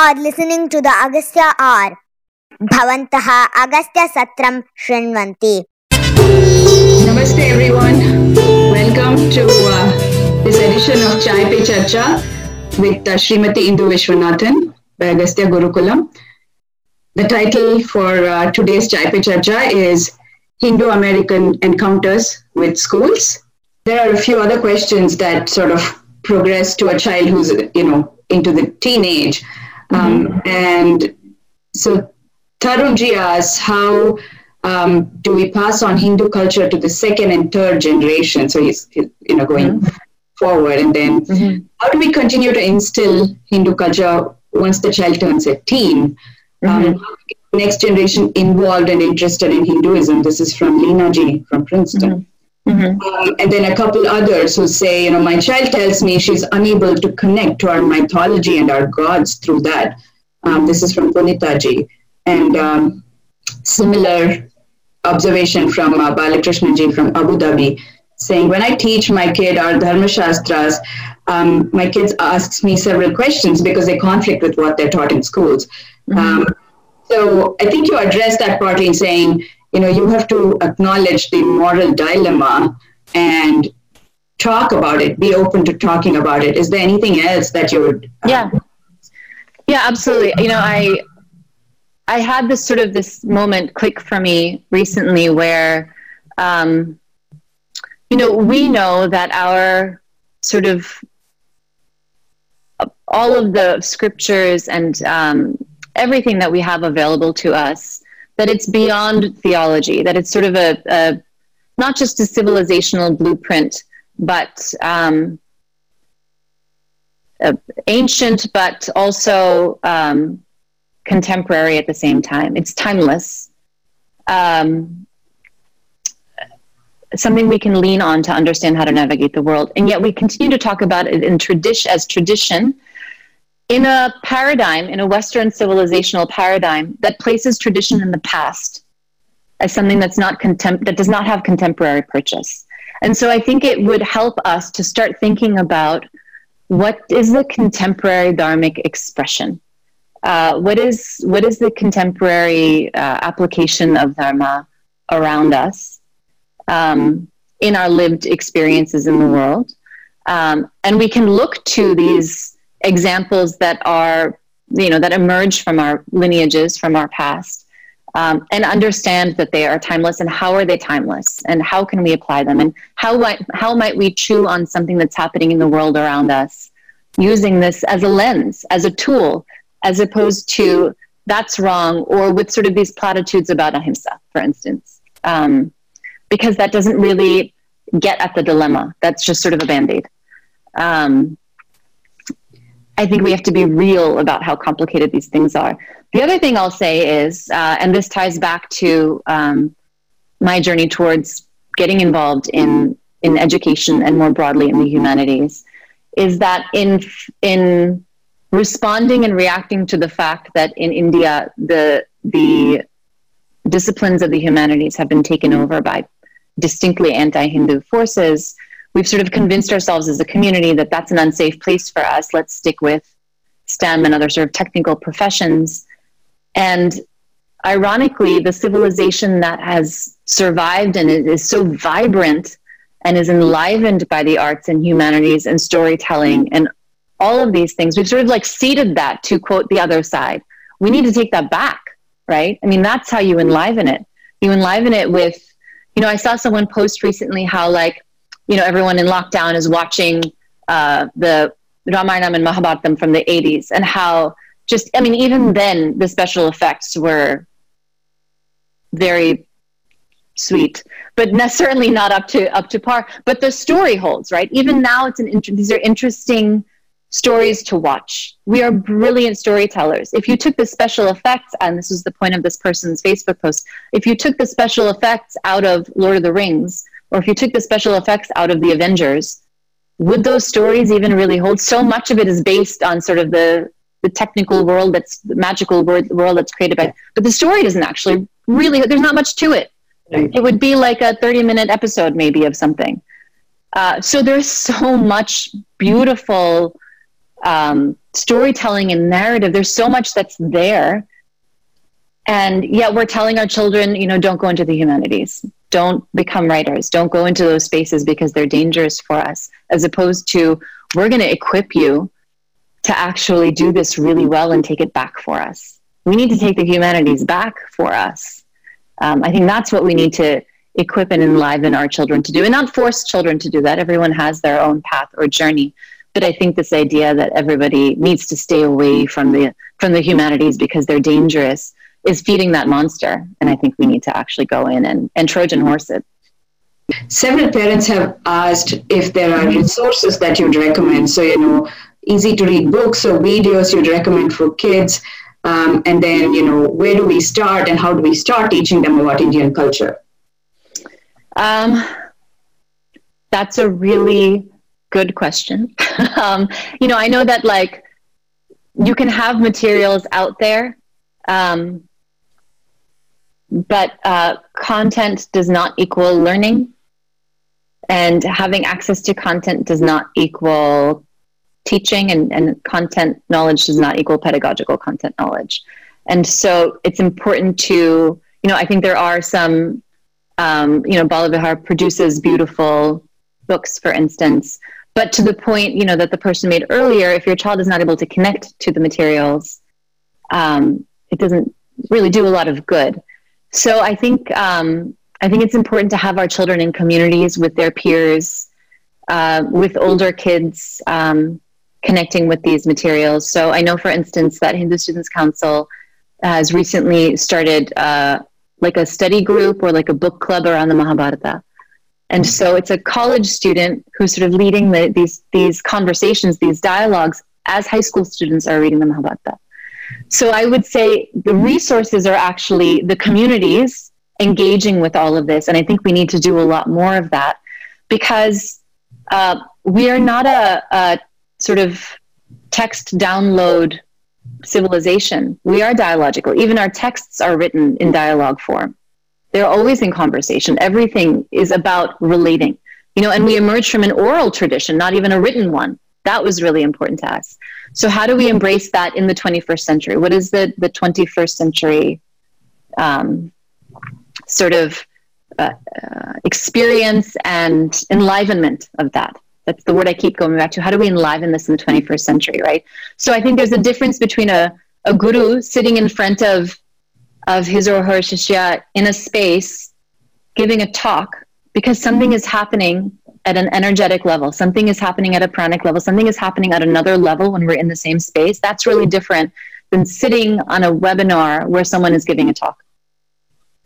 are listening to the Agastya Hour भवन्तः Agastya सत्रं शृण्वन्ति Namaste everyone. Welcome to uh, this edition of Chai Pe Charcha with uh, Srimati Indu Vishwanathan by Agastya Gurukulam. The title for uh, today's Chai Pe Charcha is Hindu American Encounters with Schools. There are a few other questions that sort of progress to a child who's, you know, into the teenage um, and so Tarunji asks, how um, do we pass on Hindu culture to the second and third generation? So he's, he- you know, going forward. And then how do we continue to instill Hindu culture once the child turns a teen? Um, how to get the next generation involved and interested in Hinduism. This is from Lina Ji from Princeton. Um, and then a couple others who say, you know, my child tells me she's unable to connect to our mythology and our gods through that. Um, this is from Punita Ji. And um, similar observation from uh, Balakrishna Ji from Abu Dhabi, saying, when I teach my kid our Dharma Shastras, um, my kids asks me several questions because they conflict with what they're taught in schools. Um, so I think you addressed that partly in saying, you know, you have to acknowledge the moral dilemma and talk about it, be open to talking about it. Is there anything else that you would? uh, yeah yeah absolutely you know i i had this sort of this moment click for me recently where um you know we know that our sort of all of the scriptures and um, everything that we have available to us that it's beyond theology that it's sort of a, a not just a civilizational blueprint but um, uh, ancient but also um, contemporary at the same time. It's timeless. Um, something we can lean on to understand how to navigate the world, and yet we continue to talk about it in tradition as tradition in a paradigm, in a Western civilizational paradigm that places tradition in the past as something that's not contem- that does not have contemporary purchase. And so I think it would help us to start thinking about what is the contemporary dharmic expression? Uh, what is what is the contemporary uh, application of dharma around us um, in our lived experiences in the world? Um, and we can look to these examples that are you know that emerge from our lineages from our past um, and understand that they are timeless and how are they timeless and how can we apply them and how might, how might we chew on something that's happening in the world around us using this as a lens as a tool as opposed to that's wrong or with sort of these platitudes about ahimsa for instance. Um, because that doesn't really get at the dilemma. That's just sort of a band-aid. Um, I think we have to be real about how complicated these things are. The other thing I'll say is, uh, and this ties back to um, my journey towards getting involved in in education and more broadly in the humanities, is that in in responding and reacting to the fact that in India the the disciplines of the humanities have been taken over by distinctly anti-Hindu forces we've sort of convinced ourselves as a community that that's an unsafe place for us. Let's stick with STEM and other sort of technical professions. And ironically, the civilization that has survived and is so vibrant and is enlivened by the arts and humanities and storytelling and all of these things, we've sort of like ceded that to quote the other side. We need to take that back, right? I mean, that's how you enliven it. You enliven it with, you know, I saw someone post recently how like you know everyone in lockdown is watching uh, the Ramayana and Mahabharatam from the 80s and how just I mean even then the special effects were very sweet but ne- certainly not up to up to par. But the story holds right? Even now it's an int- these are interesting stories to watch. We are brilliant storytellers. If you took the special effects and this was the point of this person's facebook post if you took the special effects out of lord of the rings or if you took the special effects out of the Avengers, would those stories even really hold? So much of it is based on sort of the the technical world that's the magical world, world that's created by, but the story doesn't actually really. There's not much to it. It would be like a 30 minute episode maybe of something. Uh, so there's so much beautiful um, storytelling and narrative. There's so much that's there. And yet we're telling our children, you know, don't go into the humanities, don't become writers, don't go into those spaces because they're dangerous for us, as opposed to we're going to equip you to actually do this really well and take it back for us. We need to take the humanities back for us. Um, I think that's what we need to equip and enliven our children to do, and not force children to do that. Everyone has their own path or journey. But I think this idea that everybody needs to stay away from the from the humanities because they're dangerous is feeding that monster. And I think we need to actually go in and, and Trojan horse it. Several parents have asked if there are resources that you'd recommend. So, you know, easy to read books or videos you'd recommend for kids. Um, and then, you know, where do we start and how do we start teaching them about Indian culture? Um, that's a really good question. um, you know, I know that like you can have materials out there, um, but uh, content does not equal learning, and having access to content does not equal teaching, and, and content knowledge does not equal pedagogical content knowledge. And so it's important to, you know, I think there are some, um, you know, Balavihar produces beautiful books, for instance, but to the point, you know, that the person made earlier, if your child is not able to connect to the materials, um, it doesn't really do a lot of good. So I think um, I think it's important to have our children in communities with their peers, uh, with older kids, um, connecting with these materials. So I know, for instance, that Hindu Students Council has recently started uh, like a study group or like a book club around the Mahabharata. And so it's a college student who's sort of leading the, these these conversations, these dialogues, as high school students are reading the Mahabharata. So I would say the resources are actually the communities engaging with all of this, and I think we need to do a lot more of that because uh, we are not a, a sort of text download civilization. We are dialogical. Even our texts are written in dialogue form. They're always in conversation. Everything is about relating. You know, and we emerge from an oral tradition, not even a written one. That was really important to us. So how do we embrace that in the 21st century? What is the the 21st century um, sort of uh, uh, experience and enlivenment of that? That's the word I keep going back to. How do we enliven this in the 21st century, right? So I think there's a difference between a, a guru sitting in front of of his or her shishya in a space giving a talk because something is happening at an energetic level, something is happening at a pranic level, something is happening at another level when we're in the same space. That's really different than sitting on a webinar where someone is giving a talk,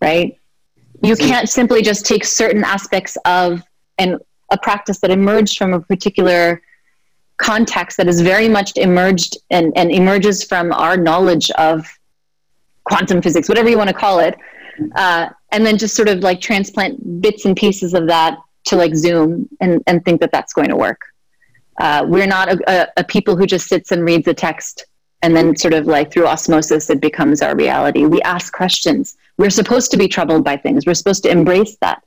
right? You can't simply just take certain aspects of an, a practice that emerged from a particular context that is very much emerged and, and emerges from our knowledge of quantum physics, whatever you want to call it, uh, and then just sort of like transplant bits and pieces of that to like Zoom and, and think that that's going to work. Uh, we're not a, a, a, people who just sits and reads a text and then sort of like through osmosis it becomes our reality. We ask questions. We're supposed to be troubled by things. We're supposed to embrace that.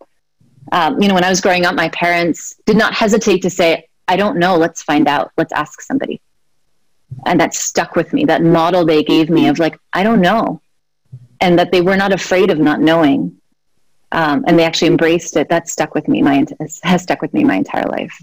Um, you know, when I was growing up, my parents did not hesitate to say, "I don't know. Let's find out. Let's ask somebody." And that stuck with me. That model they gave me of like, "I don't know," and that they were not afraid of not knowing um, and they actually embraced it. That stuck with me. My has stuck with me my entire life.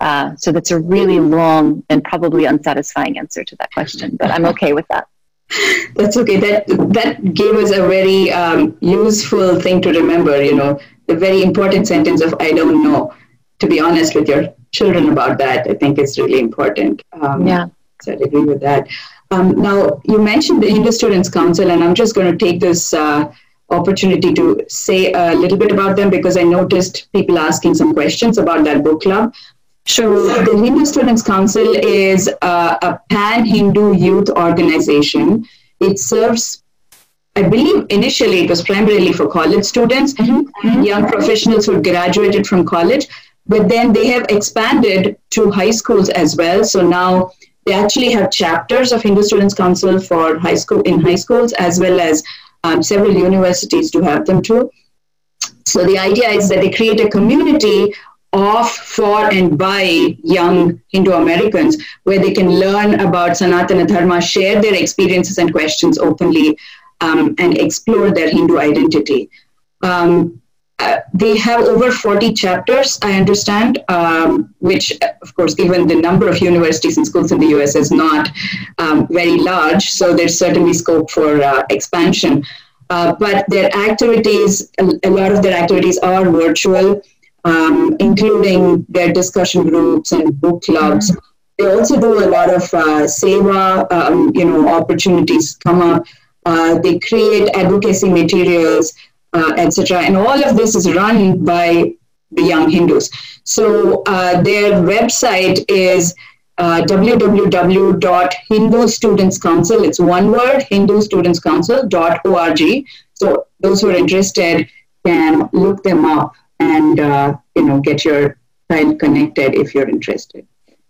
Uh, so that's a really long and probably unsatisfying answer to that question, but I'm okay with that. That's okay. That that gave us a very um, useful thing to remember. You know, the very important sentence of "I don't know." To be honest with your children about that, I think is really important. Um, yeah. So I agree with that. Um, now, you mentioned the Hindu Students Council, and I'm just going to take this uh, opportunity to say a little bit about them because I noticed people asking some questions about that book club. So, the Hindu Students Council is a, a pan Hindu youth organization. It serves, I believe, initially it was primarily for college students, mm-hmm. young professionals who graduated from college, but then they have expanded to high schools as well. So now they actually have chapters of Hindu Students Council for high school in high schools as well as um, several universities to have them too. So the idea is that they create a community of, for, and by young Hindu Americans, where they can learn about Sanatana Dharma, share their experiences and questions openly, um, and explore their Hindu identity. Um, they have over 40 chapters, I understand, um, which, of course, given the number of universities and schools in the US, is not um, very large. So there's certainly scope for uh, expansion. Uh, but their activities, a, lot of their activities are virtual, um, including their discussion groups and book clubs. Mm-hmm. They also do a lot of uh, seva, um, you know, opportunities come up. Uh, they create advocacy materials, uh, etc. And all of this is run by the young Hindus. So uh, their website is uh, www.hindu students council. It's one word hindu students council.org so those who are interested can look them up and uh, you know get your child connected if you're interested.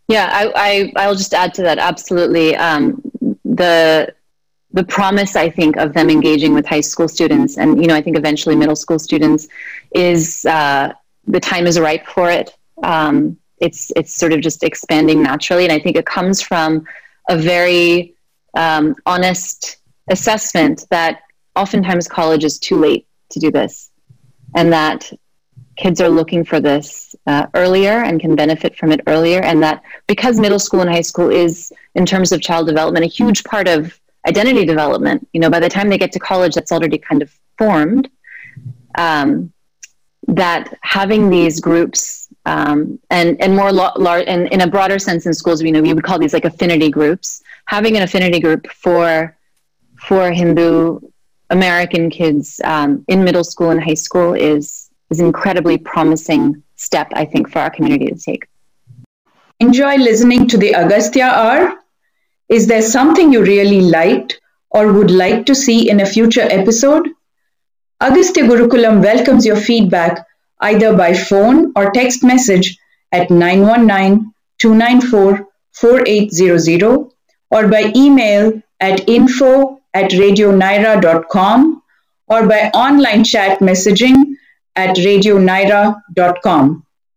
Yeah i, I i'll just add to that. Absolutely. Um, the the promise i think of them engaging with high school students and you know i think eventually middle school students is uh, the time is ripe for it. Um, it's it's sort of just expanding naturally. And i think it comes from a very um, honest assessment that oftentimes college is too late to do this and that kids are looking for this uh, earlier and can benefit from it earlier. And that because middle school and high school is in terms of child development a huge part of identity development you know by the time they get to college that's already kind of formed um, that having these groups um, and and more large and in a broader sense in schools, you know, we would call these like affinity groups. Having an affinity group for for Hindu American kids um, in middle school and high school is is an incredibly promising step, I think, for our community to take. Enjoy listening to the Agastya Hour. Is there something you really liked or would like to see in a future episode? Agastya Gurukulam welcomes your feedback either by phone or text message at 919-294-4800 or by email at info at radionyra.com or by online chat messaging at radionyra.com.